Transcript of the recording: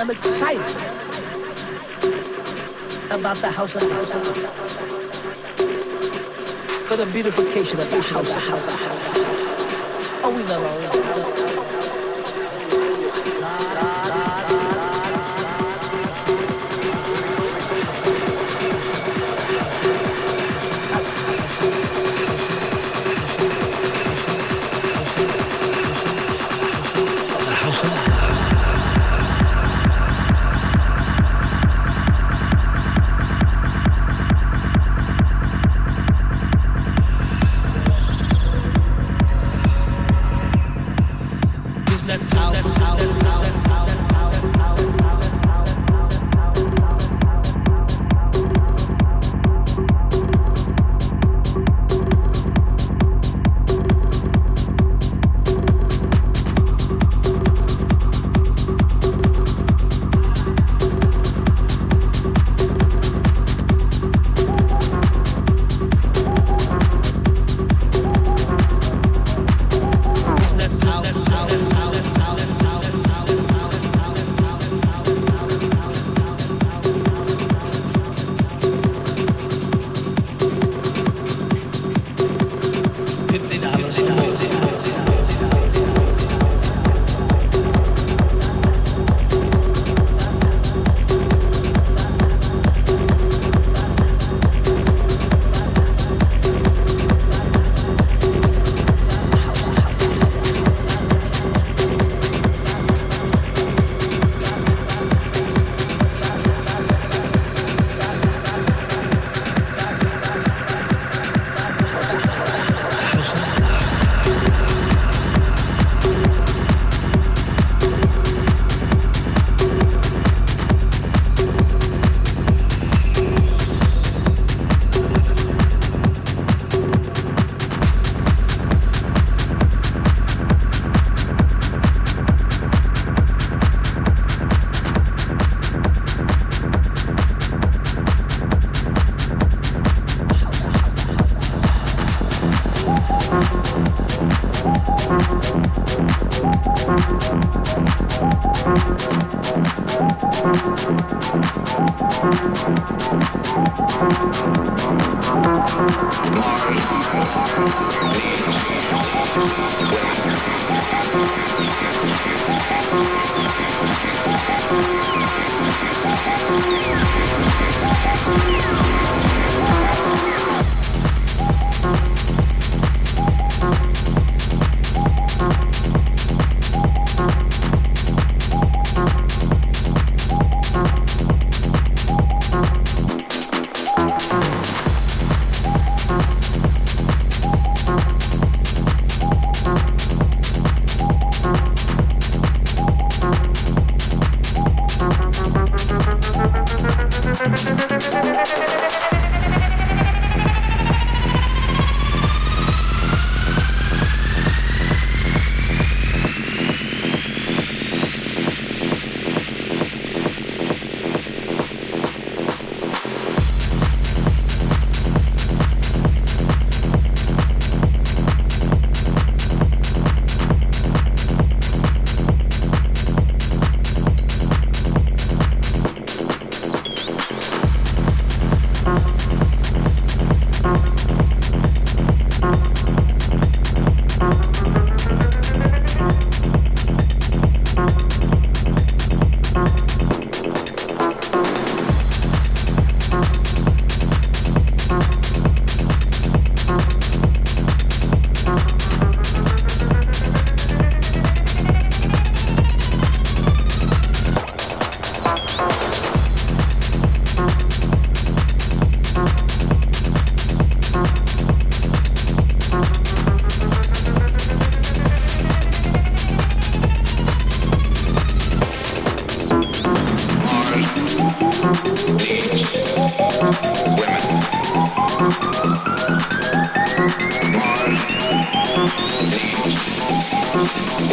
am excited about the house of house for the beautification of the house. Of house. Oh, we love